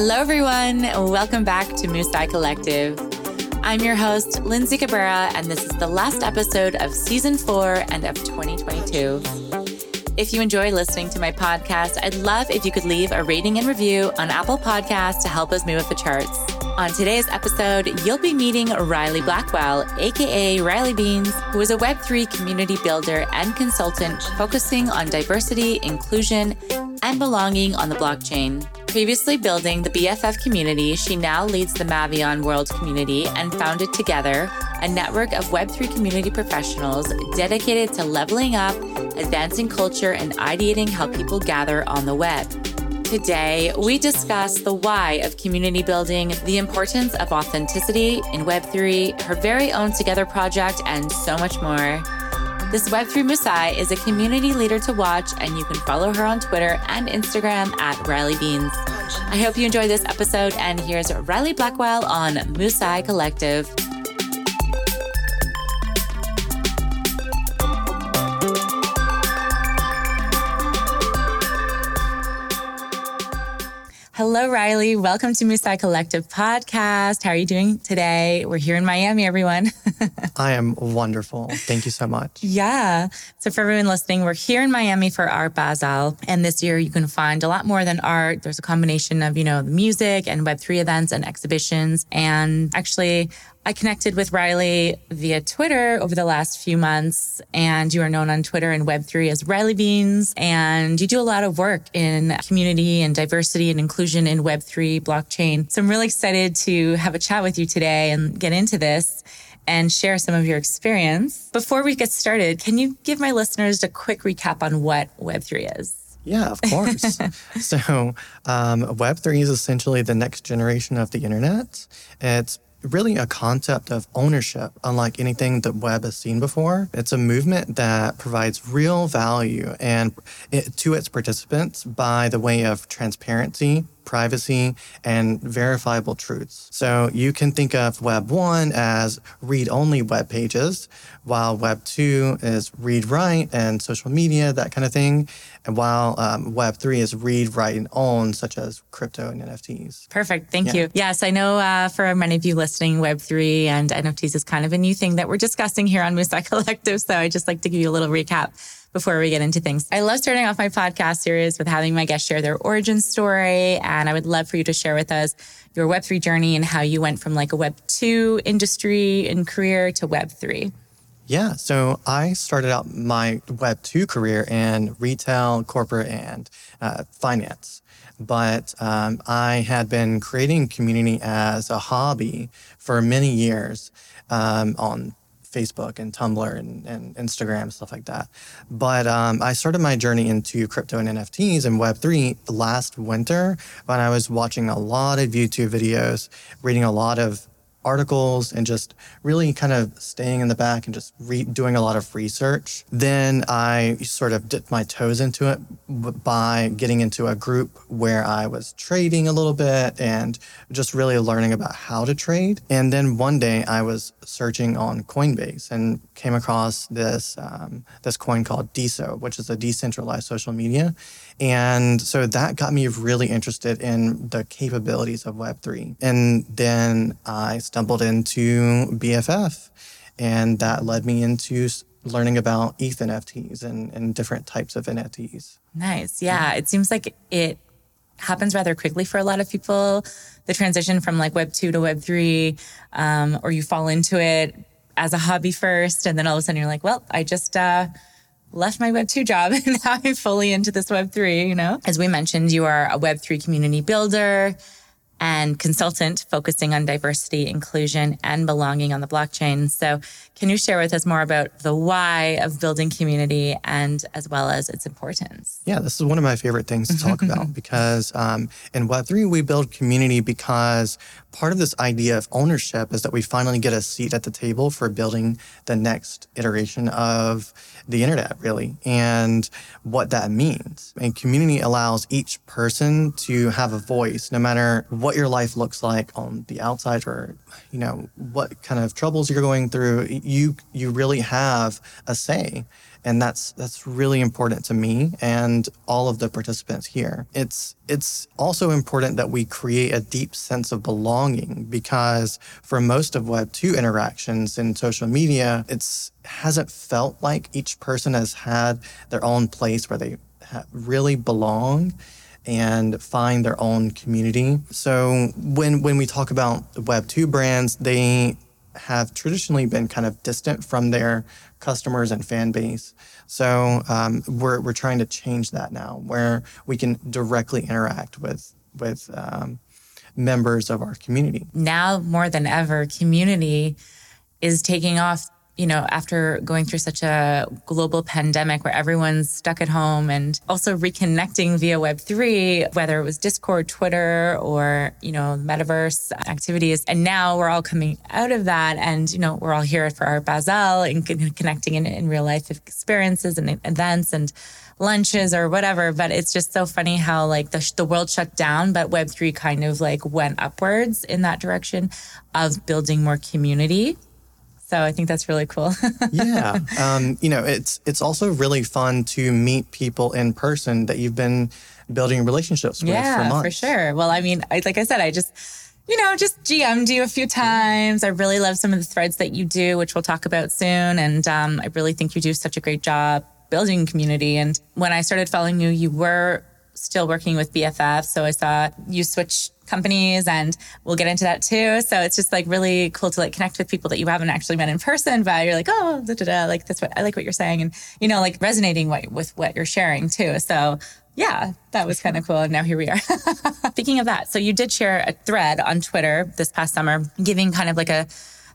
Hello, everyone. Welcome back to Musai Collective. I'm your host, Lindsay Cabrera, and this is the last episode of season four and of 2022. If you enjoy listening to my podcast, I'd love if you could leave a rating and review on Apple Podcasts to help us move up the charts. On today's episode, you'll be meeting Riley Blackwell, aka Riley Beans, who is a Web3 community builder and consultant focusing on diversity, inclusion, and belonging on the blockchain. Previously building the BFF community, she now leads the Mavion World community and founded Together, a network of Web3 community professionals dedicated to leveling up, advancing culture, and ideating how people gather on the web. Today, we discuss the why of community building, the importance of authenticity in Web3, her very own Together project, and so much more. This Web3 Musai is a community leader to watch, and you can follow her on Twitter and Instagram at Riley Beans. I hope you enjoy this episode, and here's Riley Blackwell on Musai Collective. Hello, Riley. Welcome to Musai Collective podcast. How are you doing today? We're here in Miami, everyone. I am wonderful. Thank you so much. Yeah. So, for everyone listening, we're here in Miami for Art Basel. And this year, you can find a lot more than art. There's a combination of, you know, the music and Web3 events and exhibitions. And actually, I connected with Riley via Twitter over the last few months, and you are known on Twitter and Web3 as Riley Beans. And you do a lot of work in community and diversity and inclusion in Web3 blockchain. So I'm really excited to have a chat with you today and get into this and share some of your experience. Before we get started, can you give my listeners a quick recap on what Web3 is? Yeah, of course. so, um, Web3 is essentially the next generation of the internet. It's really a concept of ownership, unlike anything that web has seen before. It's a movement that provides real value and it, to its participants by the way of transparency, privacy, and verifiable truths. So you can think of Web 1 as read only web pages, while Web 2 is read write and social media, that kind of thing. And while um, Web 3 is read, write, and own, such as crypto and NFTs. Perfect. Thank yeah. you. Yes, I know uh, for many of you listening, Web 3 and NFTs is kind of a new thing that we're discussing here on Musai Collective. So I just like to give you a little recap before we get into things. I love starting off my podcast series with having my guests share their origin story. And I would love for you to share with us your Web3 journey and how you went from like a Web2 industry and career to Web3. Yeah, so I started out my Web 2 career in retail, corporate, and uh, finance. But um, I had been creating community as a hobby for many years um, on Facebook and Tumblr and, and Instagram, stuff like that. But um, I started my journey into crypto and NFTs and Web3 last winter when I was watching a lot of YouTube videos, reading a lot of articles and just really kind of staying in the back and just re- doing a lot of research. Then I sort of dipped my toes into it by getting into a group where I was trading a little bit and just really learning about how to trade. And then one day I was searching on Coinbase and came across this um, this coin called DeSo, which is a decentralized social media. And so that got me really interested in the capabilities of Web3. And then I stumbled into BFF, and that led me into learning about ETH NFTs and, and different types of NFTs. Nice. Yeah. It seems like it happens rather quickly for a lot of people. The transition from like Web 2 to Web 3, um, or you fall into it as a hobby first, and then all of a sudden you're like, well, I just, uh, left my Web2 job and now I'm fully into this Web3, you know? As we mentioned, you are a Web3 community builder and consultant focusing on diversity, inclusion, and belonging on the blockchain. So, can you share with us more about the why of building community and as well as its importance? Yeah, this is one of my favorite things to talk about because um, in Web3, we build community because part of this idea of ownership is that we finally get a seat at the table for building the next iteration of the internet, really, and what that means. And community allows each person to have a voice, no matter what your life looks like on the outside or, you know, what kind of troubles you're going through. You, you really have a say and that's that's really important to me and all of the participants here. It's it's also important that we create a deep sense of belonging because for most of Web two interactions in social media, it's hasn't felt like each person has had their own place where they really belong and find their own community. So when when we talk about Web two brands, they have traditionally been kind of distant from their customers and fan base. So um, we're we're trying to change that now, where we can directly interact with with um, members of our community. Now more than ever, community is taking off you know, after going through such a global pandemic where everyone's stuck at home and also reconnecting via Web3, whether it was Discord, Twitter, or, you know, metaverse activities. And now we're all coming out of that and, you know, we're all here for Art Basel and connecting in, in real life experiences and events and lunches or whatever. But it's just so funny how like the, the world shut down, but Web3 kind of like went upwards in that direction of building more community so I think that's really cool. yeah, um, you know, it's it's also really fun to meet people in person that you've been building relationships with yeah, for months. for sure. Well, I mean, I, like I said, I just you know, just GM'd you a few times. I really love some of the threads that you do, which we'll talk about soon. And um, I really think you do such a great job building community. And when I started following you, you were still working with BFF. So I saw you switch companies and we'll get into that too. So it's just like really cool to like connect with people that you haven't actually met in person, but you're like, oh, da, da, da, like that's what I like what you're saying. And, you know, like resonating what, with what you're sharing too. So yeah, that was kind of cool. And now here we are. Speaking of that, so you did share a thread on Twitter this past summer, giving kind of like a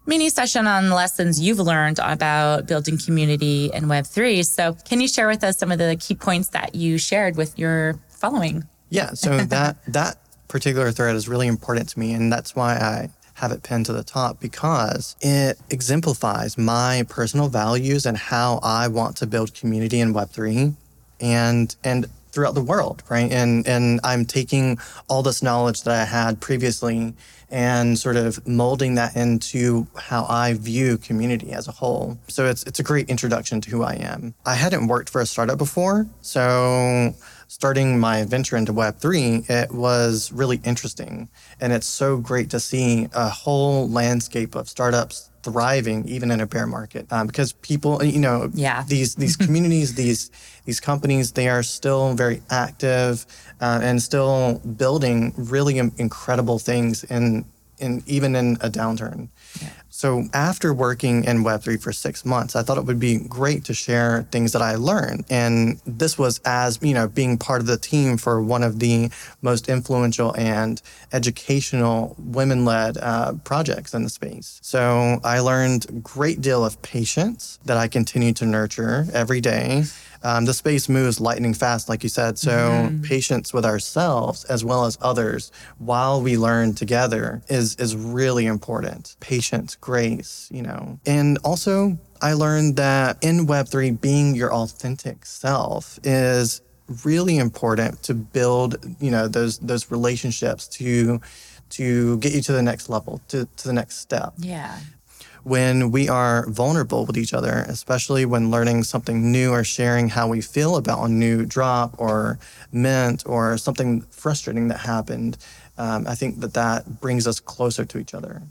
mini session on lessons you've learned about building community in Web3. So can you share with us some of the key points that you shared with your following? Yeah, so that that particular thread is really important to me. And that's why I have it pinned to the top because it exemplifies my personal values and how I want to build community in Web3 and, and throughout the world, right? And, and I'm taking all this knowledge that I had previously and sort of molding that into how I view community as a whole. So it's, it's a great introduction to who I am. I hadn't worked for a startup before. So starting my venture into Web3, it was really interesting. And it's so great to see a whole landscape of startups thriving even in a bear market um, because people you know yeah. these these communities these these companies they are still very active uh, and still building really incredible things in in even in a downturn yeah. So after working in Web3 for six months, I thought it would be great to share things that I learned. And this was as, you know, being part of the team for one of the most influential and educational women led uh, projects in the space. So I learned a great deal of patience that I continue to nurture every day. Um, the space moves lightning fast, like you said. So mm-hmm. patience with ourselves as well as others while we learn together is is really important. Patience, grace, you know, and also I learned that in Web3, being your authentic self is really important to build, you know, those those relationships to to get you to the next level, to, to the next step. Yeah when we are vulnerable with each other, especially when learning something new or sharing how we feel about a new drop or mint or something frustrating that happened. Um, I think that that brings us closer to each other.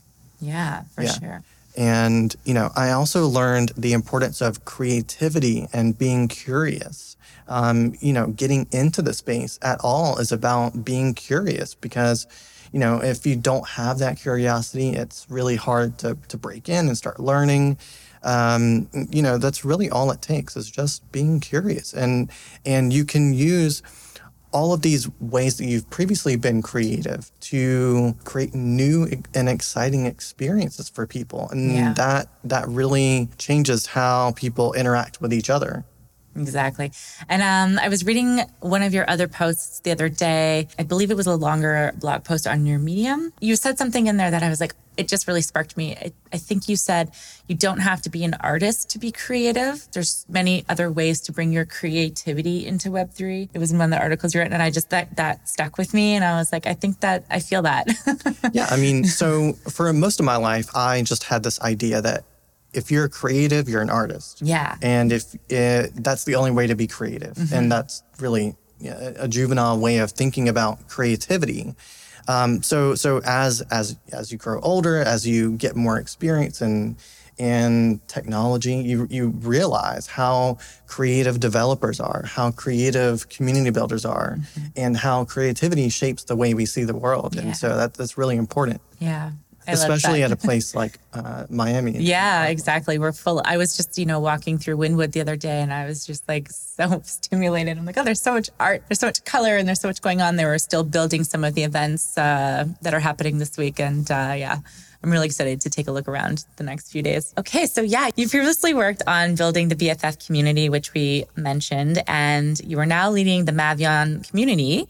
Yeah, for yeah. sure. And, you know, I also learned the importance of creativity and being curious. Um, you know, getting into the space at all is about being curious because you know, if you don't have that curiosity, it's really hard to, to break in and start learning. Um, you know, that's really all it takes is just being curious. And, and you can use all of these ways that you've previously been creative to create new and exciting experiences for people. And yeah. that, that really changes how people interact with each other. Exactly. And um, I was reading one of your other posts the other day. I believe it was a longer blog post on your Medium. You said something in there that I was like, it just really sparked me. I, I think you said you don't have to be an artist to be creative. There's many other ways to bring your creativity into Web3. It was in one of the articles you wrote, and I just, that, that stuck with me. And I was like, I think that I feel that. yeah. I mean, so for most of my life, I just had this idea that if you're creative, you're an artist. Yeah. And if it, that's the only way to be creative, mm-hmm. and that's really a juvenile way of thinking about creativity. Um, so so as as as you grow older, as you get more experience and in technology, you, you realize how creative developers are, how creative community builders are, mm-hmm. and how creativity shapes the way we see the world. Yeah. And so that, that's really important. Yeah. Especially at a place like uh, Miami. Yeah, exactly. We're full. I was just, you know, walking through Wynwood the other day and I was just like so stimulated. I'm like, oh, there's so much art, there's so much color, and there's so much going on. They were still building some of the events uh, that are happening this week. And uh, yeah, I'm really excited to take a look around the next few days. Okay, so yeah, you previously worked on building the BFF community, which we mentioned, and you are now leading the Mavion community.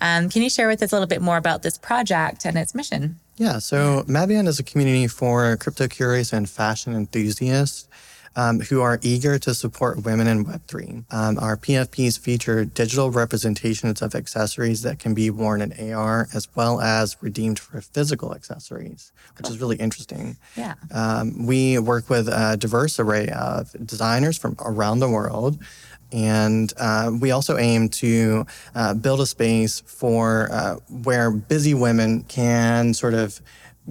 Um, can you share with us a little bit more about this project and its mission? Yeah, so Mavion is a community for crypto curious and fashion enthusiasts um, who are eager to support women in Web3. Um, our PFPs feature digital representations of accessories that can be worn in AR as well as redeemed for physical accessories, which is really interesting. Yeah. Um, we work with a diverse array of designers from around the world. And uh, we also aim to uh, build a space for uh, where busy women can sort of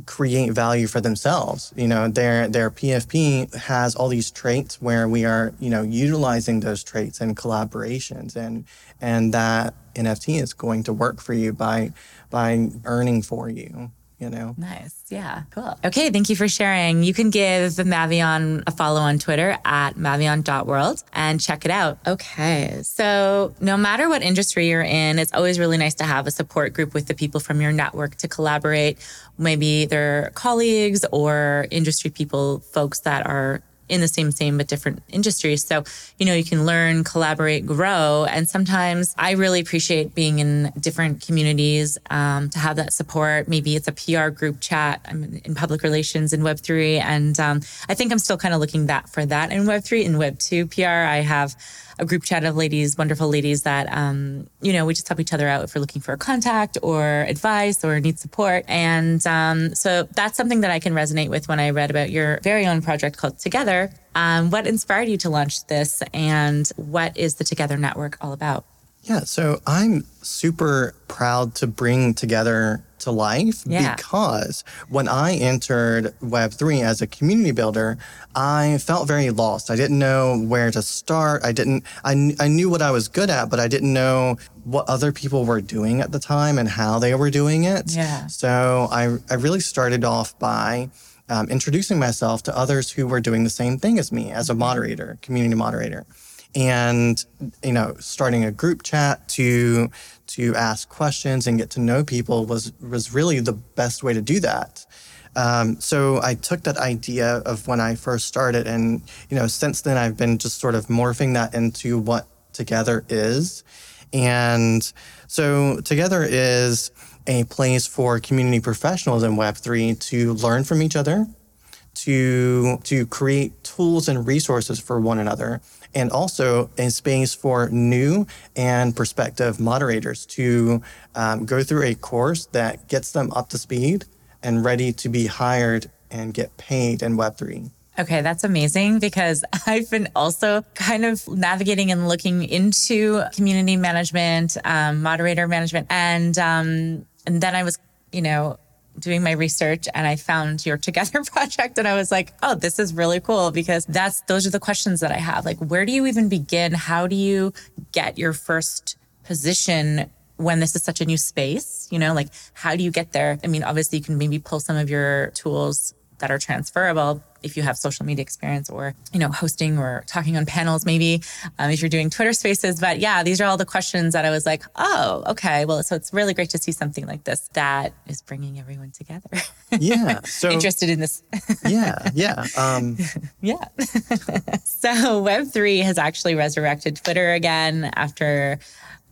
create value for themselves. You know, their their PFP has all these traits where we are, you know, utilizing those traits in collaborations and and that NFT is going to work for you by by earning for you you know. Nice. Yeah. Cool. Okay. Thank you for sharing. You can give Mavion a follow on Twitter at mavion.world and check it out. Okay. So no matter what industry you're in, it's always really nice to have a support group with the people from your network to collaborate. Maybe they're colleagues or industry people, folks that are in the same same but different industries. So, you know, you can learn, collaborate, grow. And sometimes I really appreciate being in different communities um, to have that support. Maybe it's a PR group chat. I'm in public relations in Web3. And um, I think I'm still kind of looking that for that in Web3. In Web2 PR, I have a group chat of ladies, wonderful ladies that, um, you know, we just help each other out if we're looking for a contact or advice or need support. And um, so that's something that I can resonate with when I read about your very own project called Together. Um, what inspired you to launch this and what is the Together Network all about? Yeah, so I'm super proud to bring together to life yeah. because when I entered Web3 as a community builder, I felt very lost. I didn't know where to start. I didn't, I, I knew what I was good at, but I didn't know what other people were doing at the time and how they were doing it. Yeah. So I, I really started off by um, introducing myself to others who were doing the same thing as me as a moderator, community moderator and you know starting a group chat to to ask questions and get to know people was was really the best way to do that um, so I took that idea of when I first started, and you know, since then I've been just sort of morphing that into what Together is. And so Together is a place for community professionals in Web3 to learn from each other, to to create tools and resources for one another, and also a space for new and prospective moderators to um, go through a course that gets them up to speed and ready to be hired and get paid in Web3. Okay, that's amazing because I've been also kind of navigating and looking into community management, um, moderator management, and um, and then I was, you know, doing my research and I found your Together project and I was like, oh, this is really cool because that's those are the questions that I have. Like, where do you even begin? How do you get your first position when this is such a new space? You know, like how do you get there? I mean, obviously you can maybe pull some of your tools that are transferable if you have social media experience or you know hosting or talking on panels maybe um, if you're doing twitter spaces. But yeah these are all the questions that i was like oh okay. Well so it's really great to see something like this that is bringing everyone together. Yeah so interested in this. Yeah yeah um, yeah. So web3 has actually resurrected twitter again after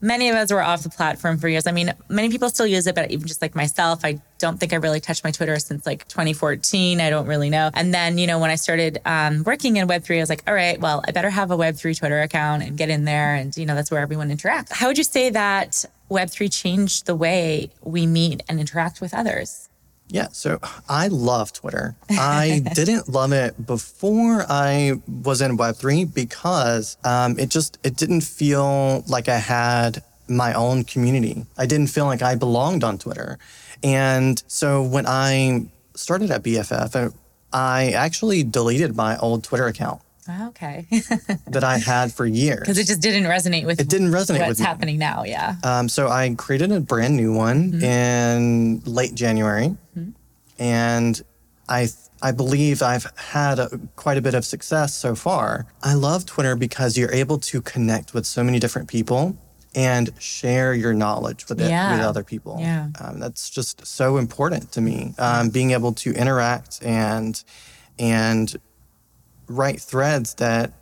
many of us were off the platform for years. I mean, many people still use it, but even just like myself, I don't think I really touched my Twitter since like 2014. I don't really know. And then, you know, when I started um, working in Web3, I was like, all right, well, I better have a Web3 Twitter account and get in there. And, you know, that's where everyone interacts. How would you say that Web3 changed the way we meet and interact with others? Yeah, so I love Twitter. I didn't love it before I was in Web3 because um, it just it didn't feel like I had my own community. I didn't feel like I belonged on Twitter. And so when I started at BFF, I actually deleted my old Twitter account. Okay. that I had for years. Because it just didn't resonate with it didn't resonate with what's with happening now. Yeah. Um, so I created a brand new one mm-hmm. in late January, mm-hmm. and I I believe I've had a, quite a bit of success so far. I love Twitter because you're able to connect with so many different people and share your knowledge with, it, with other people. Yeah. Um, that's just so important to me. Um, being able to interact and and write threads that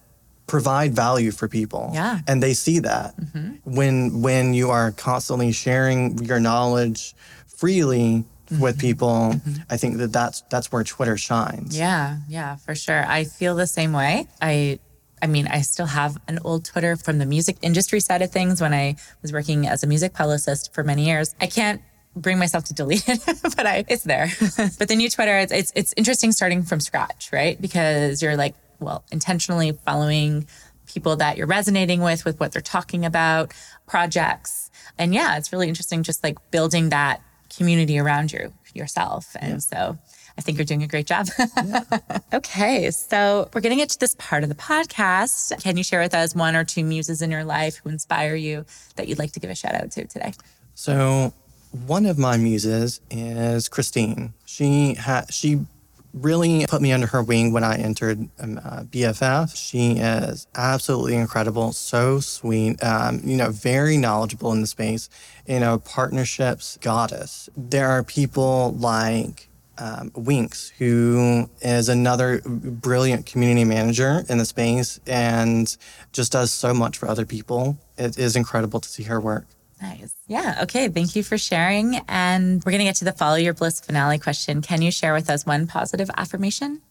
provide value for people. Yeah. And they see that mm-hmm. when when you are constantly sharing your knowledge freely mm-hmm. with people, mm-hmm. I think that that's that's where Twitter shines. Yeah, yeah, for sure. I feel the same way. I I mean, I still have an old Twitter from the music industry side of things when I was working as a music publicist for many years. I can't bring myself to delete it, but I it's there. but the new Twitter, it's, it's it's interesting starting from scratch, right? Because you're like, well, intentionally following people that you're resonating with, with what they're talking about, projects. And yeah, it's really interesting just like building that community around you yourself. And yeah. so I think you're doing a great job. yeah. Okay. So we're getting into this part of the podcast. Can you share with us one or two muses in your life who inspire you that you'd like to give a shout out to today? So one of my muses is Christine. She had, she really put me under her wing when I entered um, uh, BFF. She is absolutely incredible, so sweet, um, you know, very knowledgeable in the space, you know, partnerships goddess. There are people like um, Winks, who is another brilliant community manager in the space and just does so much for other people. It is incredible to see her work. Nice. Yeah. Okay. Thank you for sharing. And we're going to get to the follow your bliss finale question. Can you share with us one positive affirmation?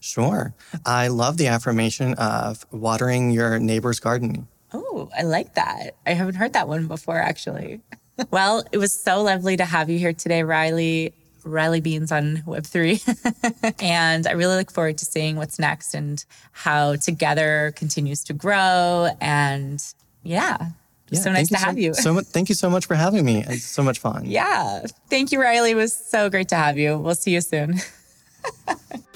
sure. I love the affirmation of watering your neighbor's garden. Oh, I like that. I haven't heard that one before, actually. well, it was so lovely to have you here today, Riley. Riley Beans on Web3. and I really look forward to seeing what's next and how Together continues to grow. And yeah, yeah, so nice to have you. So thank you so much for having me. It's so much fun. Yeah. Thank you, Riley. It was so great to have you. We'll see you soon.